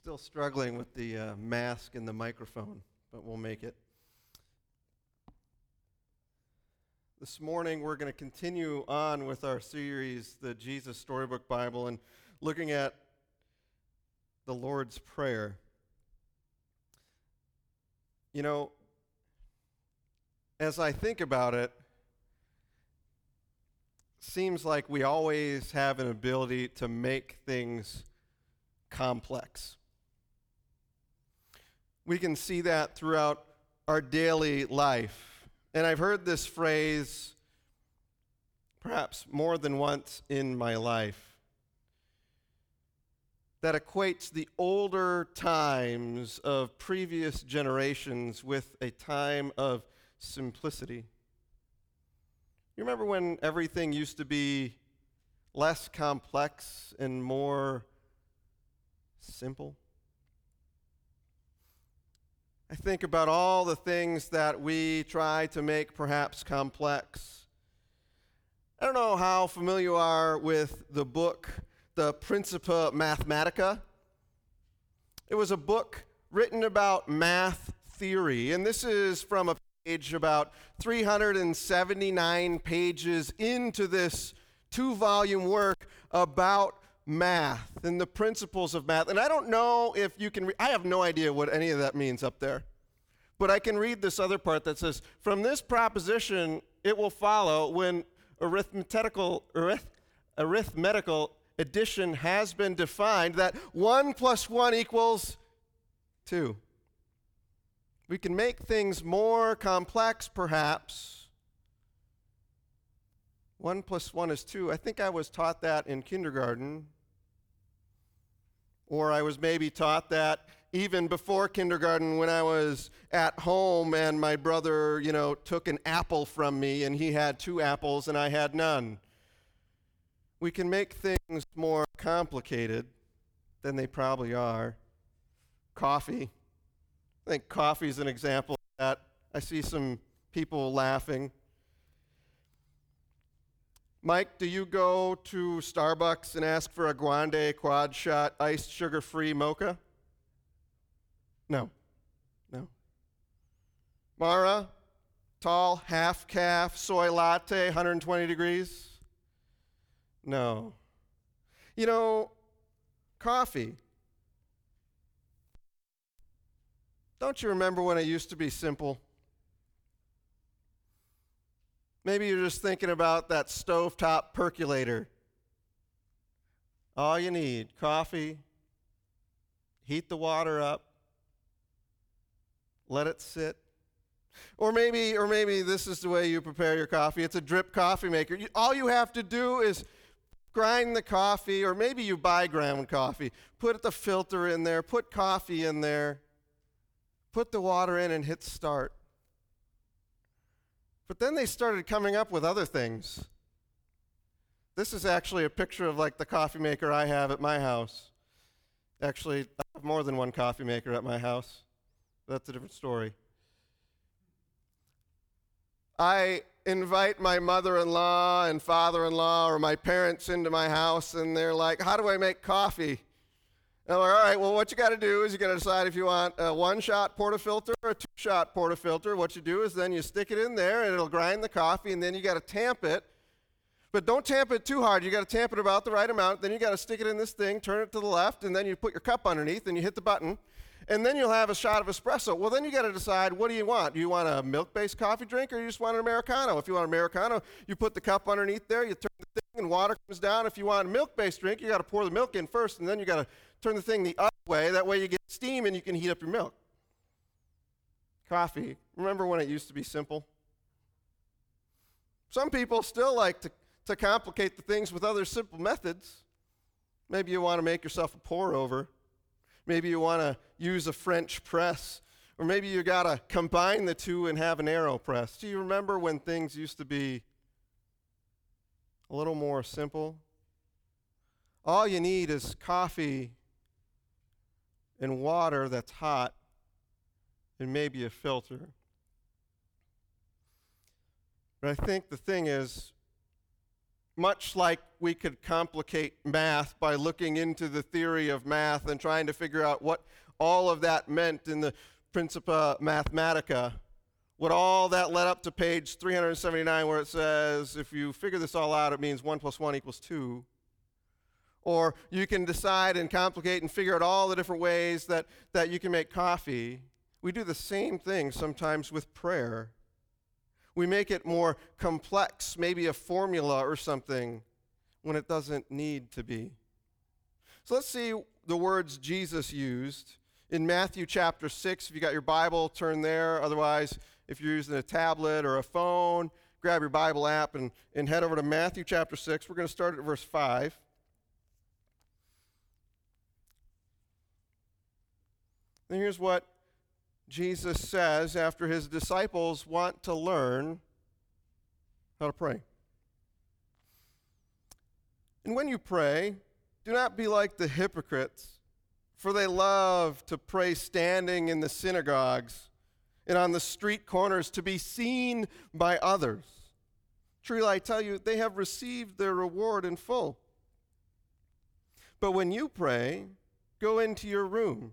Still struggling with the uh, mask and the microphone, but we'll make it. This morning, we're going to continue on with our series, the Jesus Storybook Bible, and looking at the Lord's Prayer. You know, as I think about it, seems like we always have an ability to make things complex. We can see that throughout our daily life. And I've heard this phrase perhaps more than once in my life that equates the older times of previous generations with a time of simplicity. You remember when everything used to be less complex and more simple? I think about all the things that we try to make perhaps complex. I don't know how familiar you are with the book, The Principia Mathematica. It was a book written about math theory, and this is from a page about 379 pages into this two volume work about math and the principles of math. And I don't know if you can, re- I have no idea what any of that means up there. But I can read this other part that says, from this proposition, it will follow when arithmetical, arith, arithmetical addition has been defined that 1 plus 1 equals 2. We can make things more complex, perhaps. 1 plus 1 is 2. I think I was taught that in kindergarten. Or I was maybe taught that even before kindergarten when I was at home and my brother, you know, took an apple from me and he had two apples and I had none. We can make things more complicated than they probably are. Coffee. I think coffee is an example of that. I see some people laughing. Mike, do you go to Starbucks and ask for a grande quad shot iced sugar free mocha? No. No. Mara, tall, half caf, soy latte, 120 degrees? No. You know, coffee. Don't you remember when it used to be simple? Maybe you're just thinking about that stovetop percolator. All you need coffee, heat the water up, let it sit. Or maybe, or maybe this is the way you prepare your coffee. It's a drip coffee maker. All you have to do is grind the coffee, or maybe you buy ground coffee. Put the filter in there, put coffee in there, put the water in, and hit start. But then they started coming up with other things. This is actually a picture of like the coffee maker I have at my house. Actually, I have more than one coffee maker at my house. That's a different story. I invite my mother in law and father in law or my parents into my house, and they're like, How do I make coffee? I'm like, All right, well, what you got to do is you got to decide if you want a one shot portafilter or a two shot portafilter. What you do is then you stick it in there, and it'll grind the coffee, and then you got to tamp it. But don't tamp it too hard. You got to tamp it about the right amount. Then you got to stick it in this thing, turn it to the left, and then you put your cup underneath, and you hit the button and then you'll have a shot of espresso. Well, then you got to decide what do you want? Do you want a milk-based coffee drink or you just want an americano? If you want an americano, you put the cup underneath there, you turn the thing, and water comes down. If you want a milk-based drink, you got to pour the milk in first, and then you got to turn the thing the other way. That way you get steam and you can heat up your milk. Coffee. Remember when it used to be simple? Some people still like to, to complicate the things with other simple methods. Maybe you want to make yourself a pour over. Maybe you want to use a French press. Or maybe you got to combine the two and have an AeroPress. Do you remember when things used to be a little more simple? All you need is coffee and water that's hot and maybe a filter. But I think the thing is, much like we could complicate math by looking into the theory of math and trying to figure out what all of that meant in the Principia Mathematica, what all that led up to page 379, where it says, if you figure this all out, it means 1 plus 1 equals 2. Or you can decide and complicate and figure out all the different ways that, that you can make coffee. We do the same thing sometimes with prayer. We make it more complex, maybe a formula or something, when it doesn't need to be. So let's see the words Jesus used in Matthew chapter 6. If you got your Bible, turn there. Otherwise, if you're using a tablet or a phone, grab your Bible app and, and head over to Matthew chapter 6. We're going to start at verse 5. And here's what Jesus says after his disciples want to learn how to pray. And when you pray, do not be like the hypocrites, for they love to pray standing in the synagogues and on the street corners to be seen by others. Truly, I tell you, they have received their reward in full. But when you pray, go into your room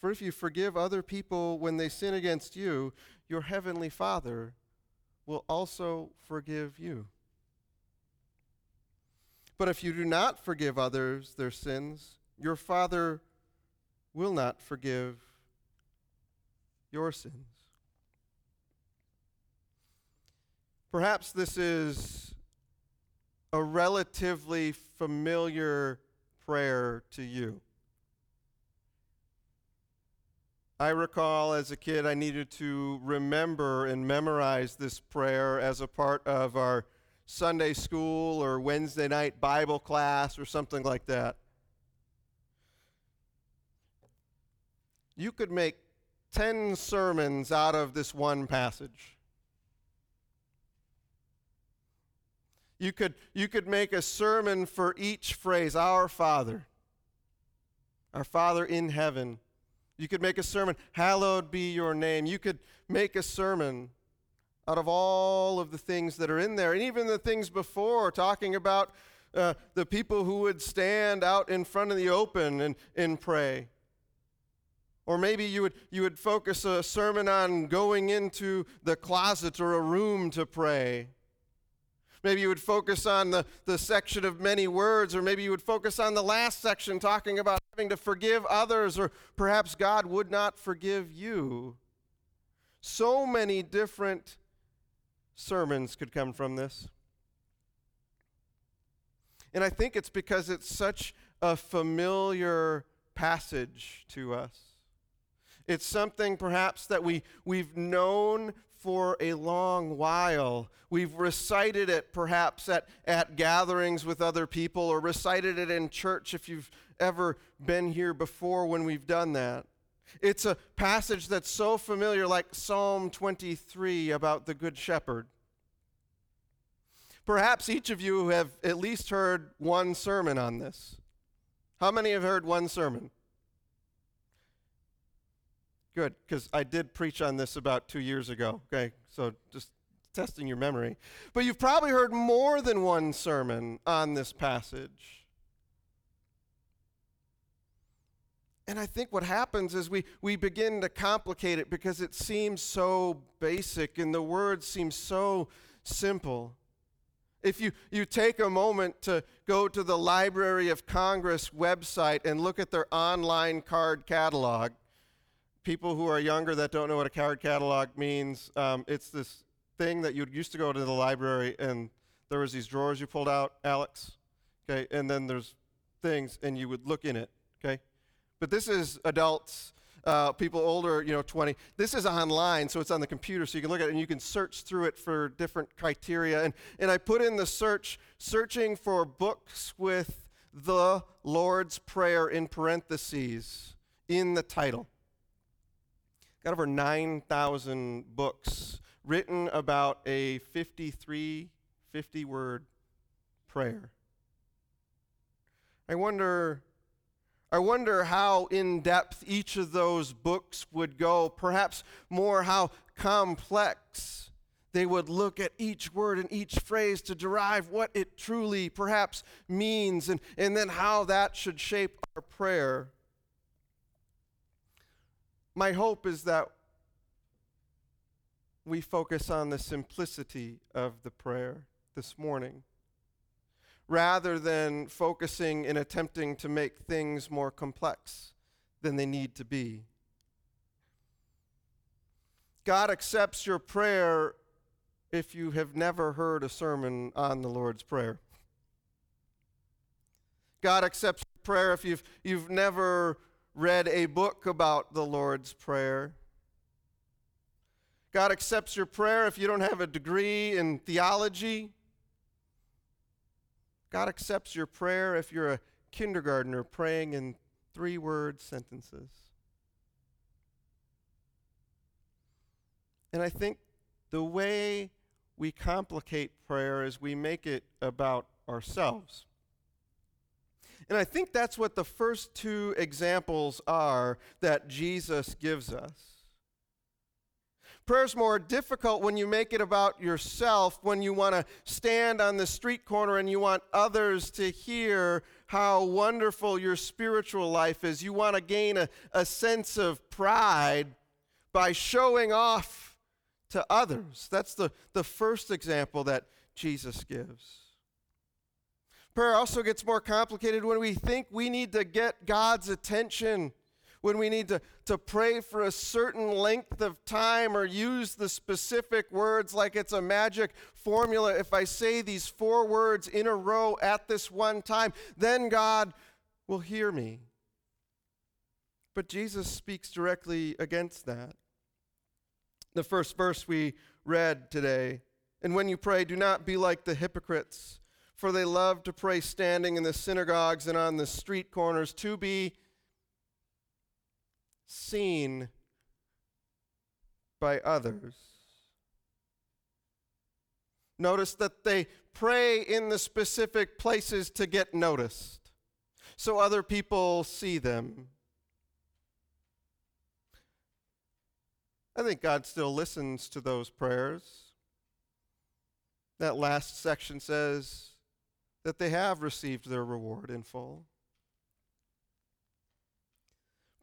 For if you forgive other people when they sin against you, your heavenly Father will also forgive you. But if you do not forgive others their sins, your Father will not forgive your sins. Perhaps this is a relatively familiar prayer to you. I recall as a kid I needed to remember and memorize this prayer as a part of our Sunday school or Wednesday night Bible class or something like that. You could make 10 sermons out of this one passage. You could, you could make a sermon for each phrase Our Father, our Father in heaven you could make a sermon, Hallowed be your name. You could make a sermon out of all of the things that are in there, and even the things before, talking about uh, the people who would stand out in front of the open and, and pray. Or maybe you would, you would focus a sermon on going into the closet or a room to pray. Maybe you would focus on the, the section of many words, or maybe you would focus on the last section talking about having to forgive others, or perhaps God would not forgive you. So many different sermons could come from this. And I think it's because it's such a familiar passage to us. It's something perhaps that we, we've known for a long while. We've recited it perhaps at, at gatherings with other people or recited it in church if you've ever been here before when we've done that. It's a passage that's so familiar, like Psalm 23 about the Good Shepherd. Perhaps each of you have at least heard one sermon on this. How many have heard one sermon? Good, because I did preach on this about two years ago. Okay, so just testing your memory. But you've probably heard more than one sermon on this passage. And I think what happens is we, we begin to complicate it because it seems so basic and the words seem so simple. If you, you take a moment to go to the Library of Congress website and look at their online card catalog, people who are younger that don't know what a card catalog means, um, it's this thing that you used to go to the library and there was these drawers you pulled out, Alex, okay, and then there's things and you would look in it, okay? But this is adults uh, people older, you know, 20. This is online, so it's on the computer, so you can look at it and you can search through it for different criteria. And, and I put in the search, searching for books with the Lord's Prayer in parentheses in the title. Got over 9,000 books written about a 53, 50 word prayer. I wonder I wonder how in depth each of those books would go, perhaps more how complex they would look at each word and each phrase to derive what it truly perhaps means, and, and then how that should shape our prayer. My hope is that we focus on the simplicity of the prayer this morning rather than focusing and attempting to make things more complex than they need to be. God accepts your prayer if you have never heard a sermon on the Lord's Prayer. God accepts your prayer if you've, you've never read a book about the Lord's Prayer. God accepts your prayer if you don't have a degree in theology. God accepts your prayer if you're a kindergartner praying in three word sentences. And I think the way we complicate prayer is we make it about ourselves. And I think that's what the first two examples are that Jesus gives us. Prayer's more difficult when you make it about yourself, when you want to stand on the street corner and you want others to hear how wonderful your spiritual life is. You want to gain a, a sense of pride by showing off to others. That's the, the first example that Jesus gives. Prayer also gets more complicated when we think we need to get God's attention when we need to, to pray for a certain length of time or use the specific words like it's a magic formula. If I say these four words in a row at this one time, then God will hear me. But Jesus speaks directly against that. The first verse we read today and when you pray, do not be like the hypocrites, for they love to pray standing in the synagogues and on the street corners to be seen by others. Notice that they pray in the specific places to get noticed so other people see them. I think God still listens to those prayers. That last section says that they have received their reward in full.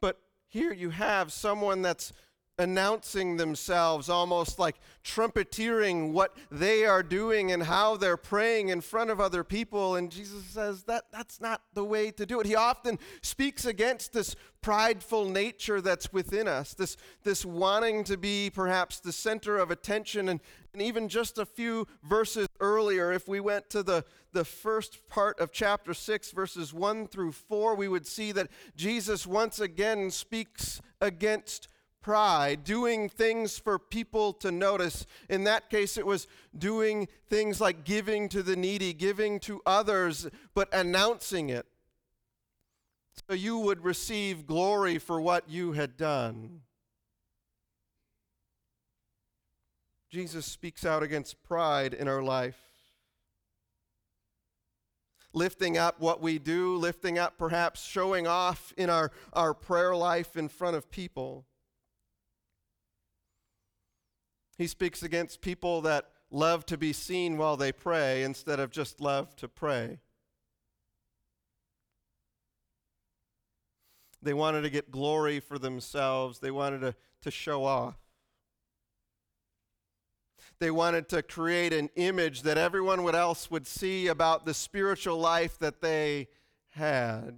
But here you have someone that's announcing themselves, almost like trumpeteering what they are doing and how they're praying in front of other people. And Jesus says that that's not the way to do it. He often speaks against this prideful nature that's within us, this, this wanting to be perhaps the center of attention. And, and even just a few verses earlier, if we went to the, the first part of chapter 6, verses 1 through 4, we would see that Jesus once again speaks against pride, doing things for people to notice. In that case, it was doing things like giving to the needy, giving to others, but announcing it. So you would receive glory for what you had done. Jesus speaks out against pride in our life. Lifting up what we do, lifting up perhaps showing off in our, our prayer life in front of people. He speaks against people that love to be seen while they pray instead of just love to pray. They wanted to get glory for themselves, they wanted to, to show off. They wanted to create an image that everyone else would see about the spiritual life that they had.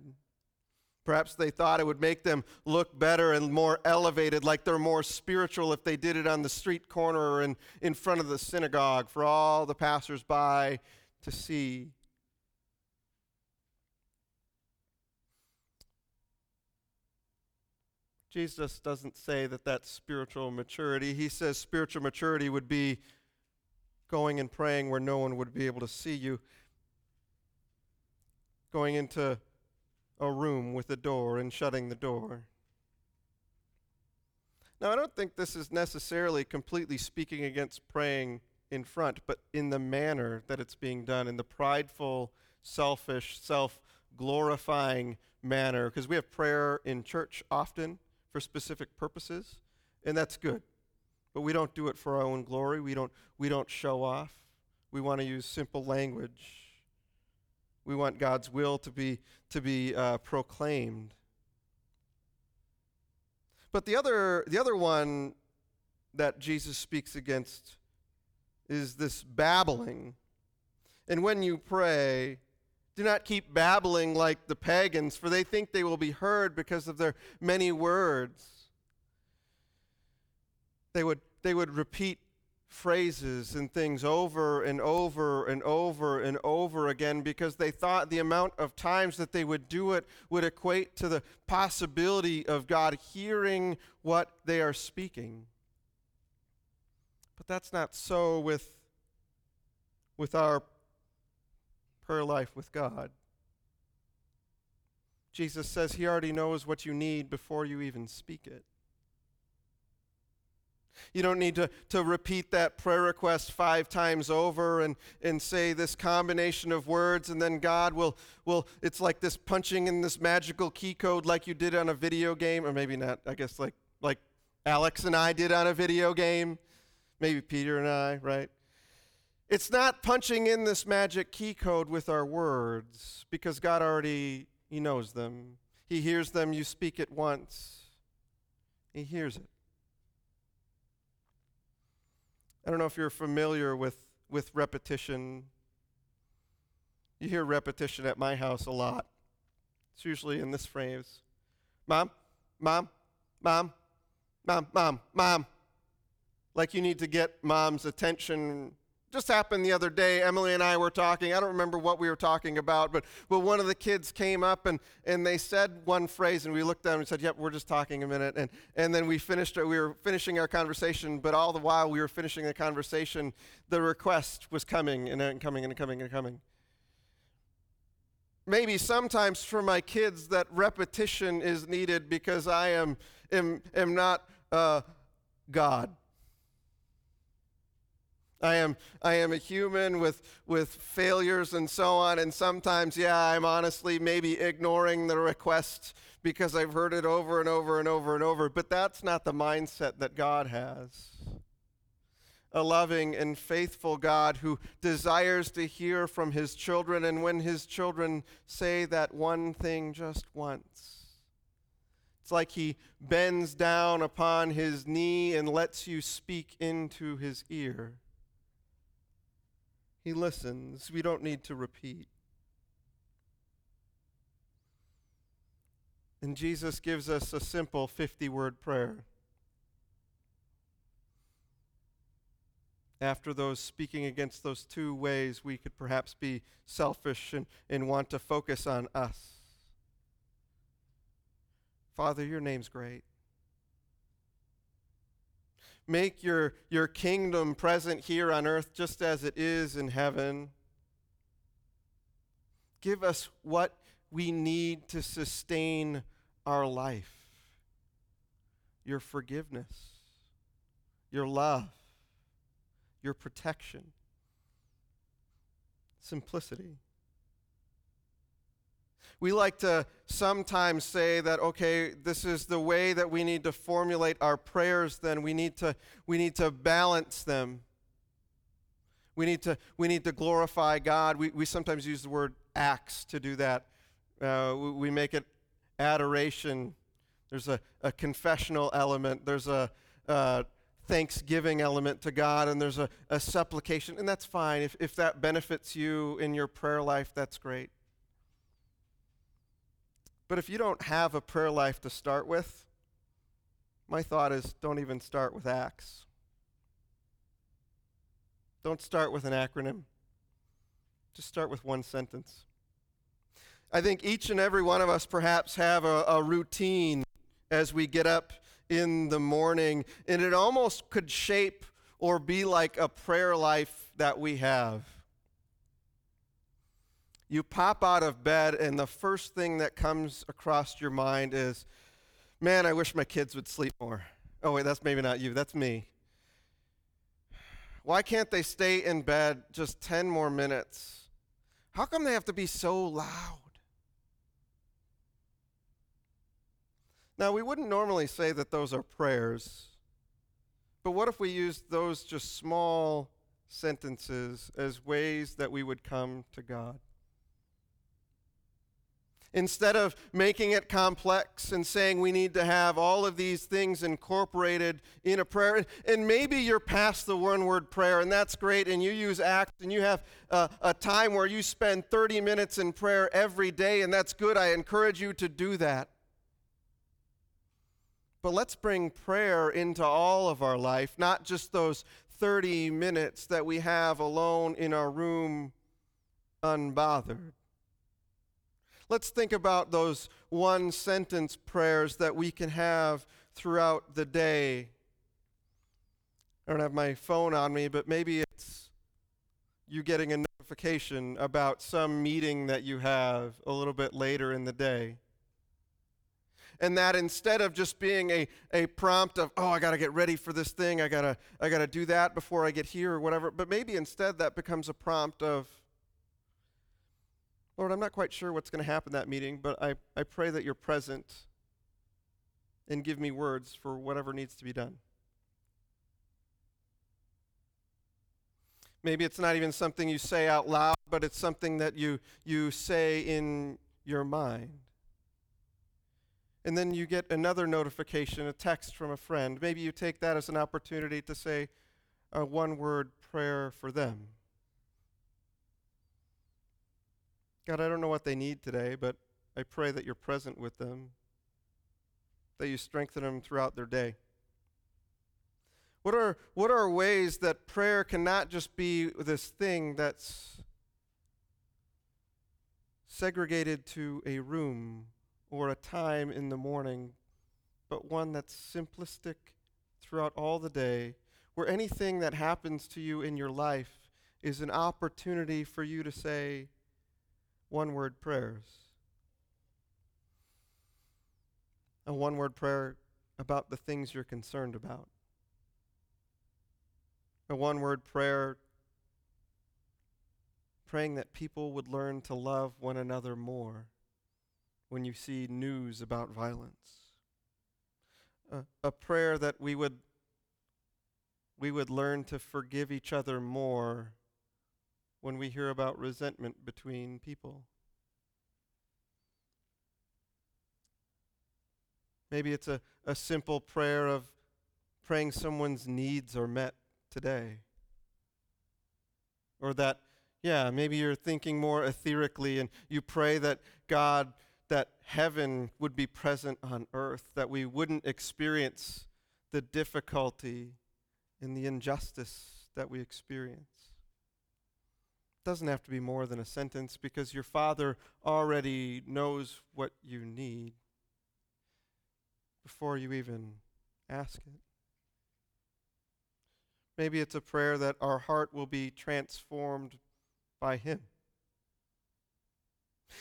Perhaps they thought it would make them look better and more elevated, like they're more spiritual if they did it on the street corner or in, in front of the synagogue for all the passersby to see. Jesus doesn't say that that's spiritual maturity. He says spiritual maturity would be going and praying where no one would be able to see you, going into a room with a door and shutting the door. Now, I don't think this is necessarily completely speaking against praying in front, but in the manner that it's being done, in the prideful, selfish, self glorifying manner. Because we have prayer in church often for specific purposes, and that's good. But we don't do it for our own glory. We don't, we don't show off. We want to use simple language. We want God's will to be, to be uh, proclaimed. But the other, the other one that Jesus speaks against is this babbling. And when you pray, do not keep babbling like the pagans, for they think they will be heard because of their many words. They would, they would repeat phrases and things over and over and over and over again because they thought the amount of times that they would do it would equate to the possibility of God hearing what they are speaking. But that's not so with, with our prayer life with God. Jesus says he already knows what you need before you even speak it. You don't need to, to repeat that prayer request five times over and, and say this combination of words, and then God will, will, it's like this punching in this magical key code like you did on a video game, or maybe not, I guess like, like Alex and I did on a video game, maybe Peter and I, right? It's not punching in this magic key code with our words because God already he knows them. He hears them, you speak it once. He hears it. I don't know if you're familiar with, with repetition. You hear repetition at my house a lot. It's usually in this phrase Mom, Mom, Mom, Mom, Mom, Mom. Like you need to get mom's attention just happened the other day. Emily and I were talking. I don't remember what we were talking about, but, but one of the kids came up and, and they said one phrase, and we looked at them and said, Yep, we're just talking a minute. And, and then we finished, we were finishing our conversation, but all the while we were finishing the conversation, the request was coming and coming and coming and coming. Maybe sometimes for my kids that repetition is needed because I am, am, am not uh, God. I am, I am a human with, with failures and so on. And sometimes, yeah, I'm honestly maybe ignoring the request because I've heard it over and over and over and over. But that's not the mindset that God has. A loving and faithful God who desires to hear from his children. And when his children say that one thing just once, it's like he bends down upon his knee and lets you speak into his ear. He listens. We don't need to repeat. And Jesus gives us a simple 50 word prayer. After those speaking against those two ways, we could perhaps be selfish and, and want to focus on us. Father, your name's great. Make your, your kingdom present here on earth just as it is in heaven. Give us what we need to sustain our life your forgiveness, your love, your protection, simplicity. We like to sometimes say that, okay, this is the way that we need to formulate our prayers, then we need to, we need to balance them. We need to, we need to glorify God. We, we sometimes use the word acts to do that. Uh, we, we, make it adoration. There's a, a confessional element. There's a, uh, thanksgiving element to God and there's a, a supplication, and that's fine. If, if that benefits you in your prayer life, that's great. But if you don't have a prayer life to start with, my thought is don't even start with Acts. Don't start with an acronym. Just start with one sentence. I think each and every one of us perhaps have a, a routine as we get up in the morning, and it almost could shape or be like a prayer life that we have. You pop out of bed, and the first thing that comes across your mind is, man, I wish my kids would sleep more. Oh, wait, that's maybe not you, that's me. Why can't they stay in bed just 10 more minutes? How come they have to be so loud? Now, we wouldn't normally say that those are prayers, but what if we used those just small sentences as ways that we would come to God? Instead of making it complex and saying we need to have all of these things incorporated in a prayer, and maybe you're past the one word prayer, and that's great, and you use ACTS, and you have a, a time where you spend 30 minutes in prayer every day, and that's good. I encourage you to do that. But let's bring prayer into all of our life, not just those 30 minutes that we have alone in our room unbothered. Let's think about those one sentence prayers that we can have throughout the day. I don't have my phone on me, but maybe it's you getting a notification about some meeting that you have a little bit later in the day. And that instead of just being a, a prompt of, oh, I got to get ready for this thing, I got to I gotta do that before I get here or whatever, but maybe instead that becomes a prompt of, Lord, I'm not quite sure what's going to happen that meeting, but I, I pray that you're present and give me words for whatever needs to be done. Maybe it's not even something you say out loud, but it's something that you, you say in your mind. And then you get another notification, a text from a friend. Maybe you take that as an opportunity to say a one word prayer for them. God, I don't know what they need today, but I pray that you're present with them, that you strengthen them throughout their day. What are, what are ways that prayer cannot just be this thing that's segregated to a room or a time in the morning, but one that's simplistic throughout all the day, where anything that happens to you in your life is an opportunity for you to say, one word prayers. A one word prayer about the things you're concerned about. A one word prayer praying that people would learn to love one another more when you see news about violence. A, a prayer that we would we would learn to forgive each other more when we hear about resentment between people. Maybe it's a, a simple prayer of praying someone's needs are met today. Or that, yeah, maybe you're thinking more etherically and you pray that God, that heaven would be present on earth, that we wouldn't experience the difficulty and the injustice that we experience doesn't have to be more than a sentence because your Father already knows what you need before you even ask it. Maybe it's a prayer that our heart will be transformed by Him.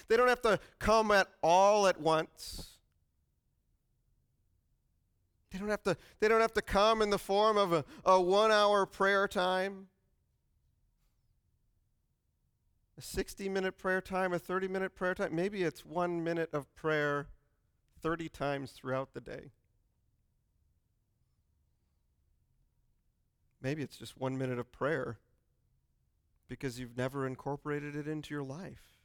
They don't have to come at all at once. They don't have to, they don't have to come in the form of a, a one hour prayer time a 60 minute prayer time, a 30 minute prayer time. Maybe it's one minute of prayer 30 times throughout the day. Maybe it's just one minute of prayer because you've never incorporated it into your life.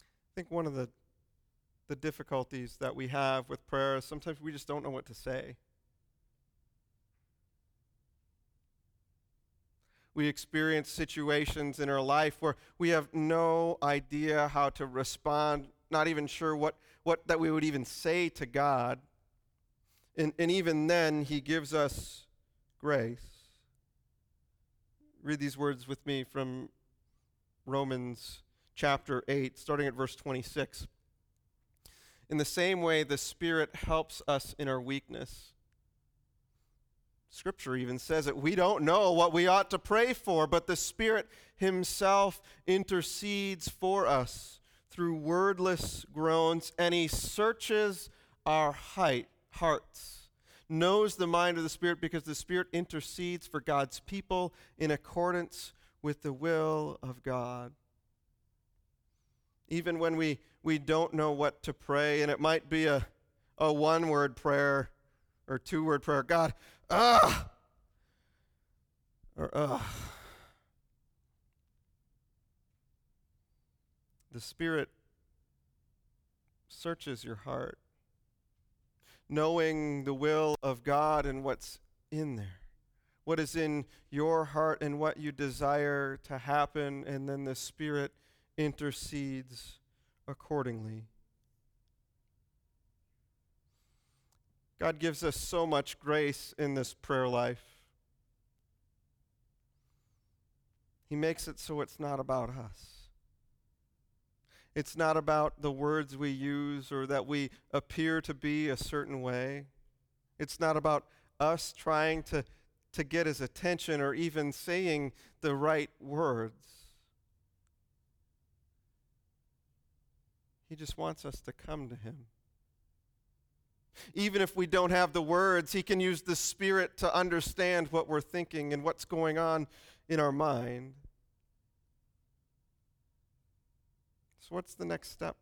I think one of the, the difficulties that we have with prayer is sometimes we just don't know what to say. We experience situations in our life where we have no idea how to respond, not even sure what, what that we would even say to God. And, and even then, He gives us grace. Read these words with me from Romans chapter 8, starting at verse 26. In the same way, the Spirit helps us in our weakness. Scripture even says that we don't know what we ought to pray for, but the Spirit Himself intercedes for us through wordless groans, and He searches our height, hearts, knows the mind of the Spirit because the Spirit intercedes for God's people in accordance with the will of God. Even when we, we don't know what to pray, and it might be a, a one word prayer or two word prayer God, ah, or ah. The Spirit searches your heart, knowing the will of God and what's in there, what is in your heart and what you desire to happen, and then the Spirit intercedes accordingly. God gives us so much grace in this prayer life. He makes it so it's not about us. It's not about the words we use or that we appear to be a certain way. It's not about us trying to, to get his attention or even saying the right words. He just wants us to come to him. Even if we don't have the words, He can use the Spirit to understand what we're thinking and what's going on in our mind. So, what's the next step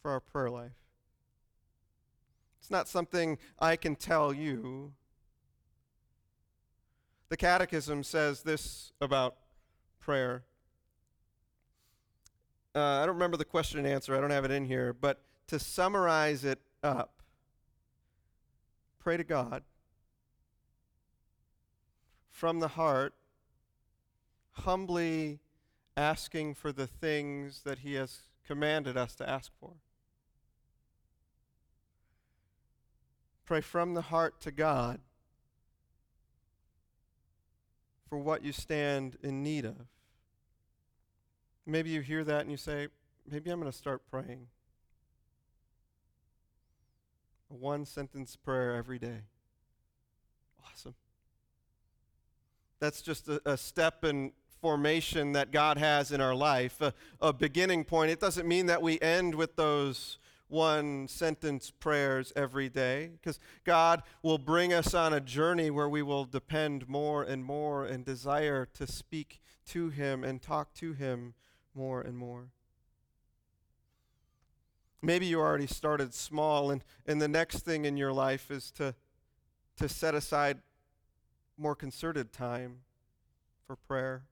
for our prayer life? It's not something I can tell you. The Catechism says this about prayer. Uh, I don't remember the question and answer, I don't have it in here, but to summarize it up, pray to God from the heart, humbly asking for the things that He has commanded us to ask for. Pray from the heart to God for what you stand in need of. Maybe you hear that and you say, maybe I'm going to start praying a one sentence prayer every day. Awesome. That's just a, a step in formation that God has in our life, a, a beginning point. It doesn't mean that we end with those one sentence prayers every day because God will bring us on a journey where we will depend more and more and desire to speak to Him and talk to Him more and more. Maybe you already started small, and, and the next thing in your life is to, to set aside more concerted time for prayer.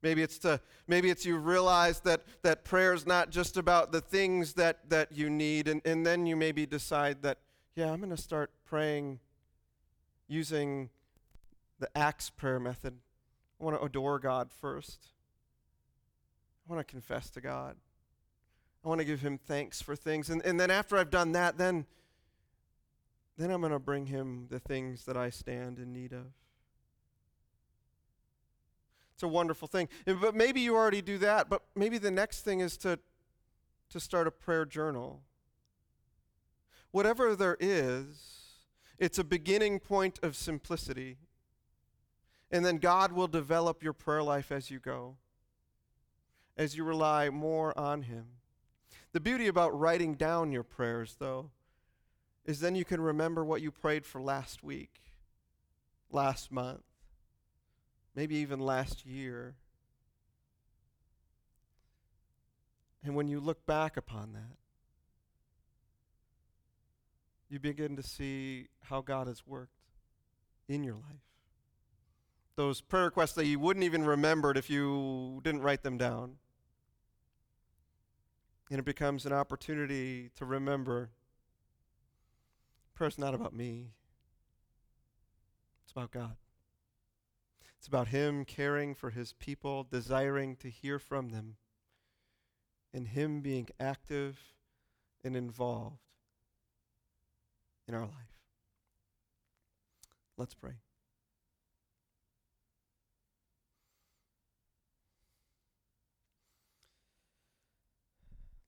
Maybe it's to maybe it's you realize that that prayer is not just about the things that that you need, and, and then you maybe decide that, yeah, I'm gonna start praying using the Acts prayer method. I want to adore God first. I want to confess to God. I want to give him thanks for things. And, and then after I've done that, then, then I'm going to bring him the things that I stand in need of. It's a wonderful thing. But maybe you already do that, but maybe the next thing is to, to start a prayer journal. Whatever there is, it's a beginning point of simplicity. And then God will develop your prayer life as you go, as you rely more on Him. The beauty about writing down your prayers, though, is then you can remember what you prayed for last week, last month, maybe even last year. And when you look back upon that, you begin to see how God has worked in your life. Those prayer requests that you wouldn't even remembered if you didn't write them down. And it becomes an opportunity to remember prayer's not about me, it's about God. It's about Him caring for His people, desiring to hear from them, and Him being active and involved in our life. Let's pray.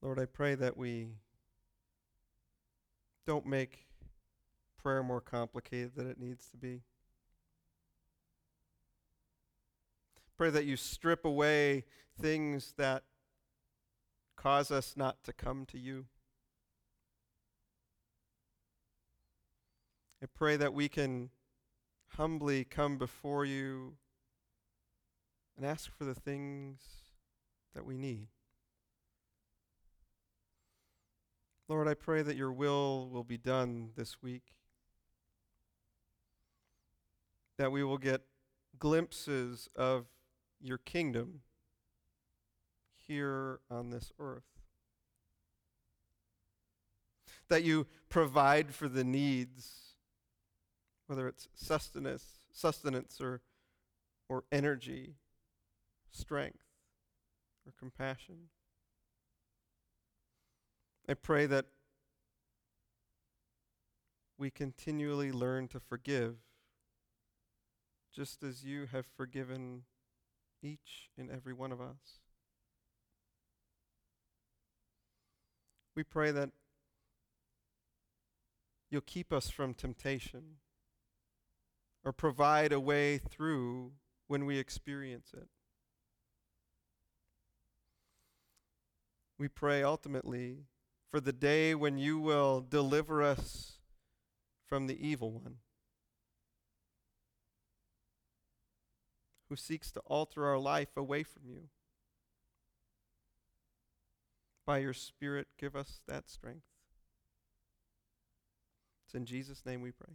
Lord, I pray that we don't make prayer more complicated than it needs to be. Pray that you strip away things that cause us not to come to you. I pray that we can humbly come before you and ask for the things that we need. Lord, I pray that your will will be done this week. That we will get glimpses of your kingdom here on this earth. That you provide for the needs, whether it's sustenance, sustenance or, or energy, strength, or compassion. I pray that we continually learn to forgive just as you have forgiven each and every one of us. We pray that you'll keep us from temptation or provide a way through when we experience it. We pray ultimately for the day when you will deliver us from the evil one. who seeks to alter our life away from you. By your Spirit, give us that strength. It's in Jesus' name we pray.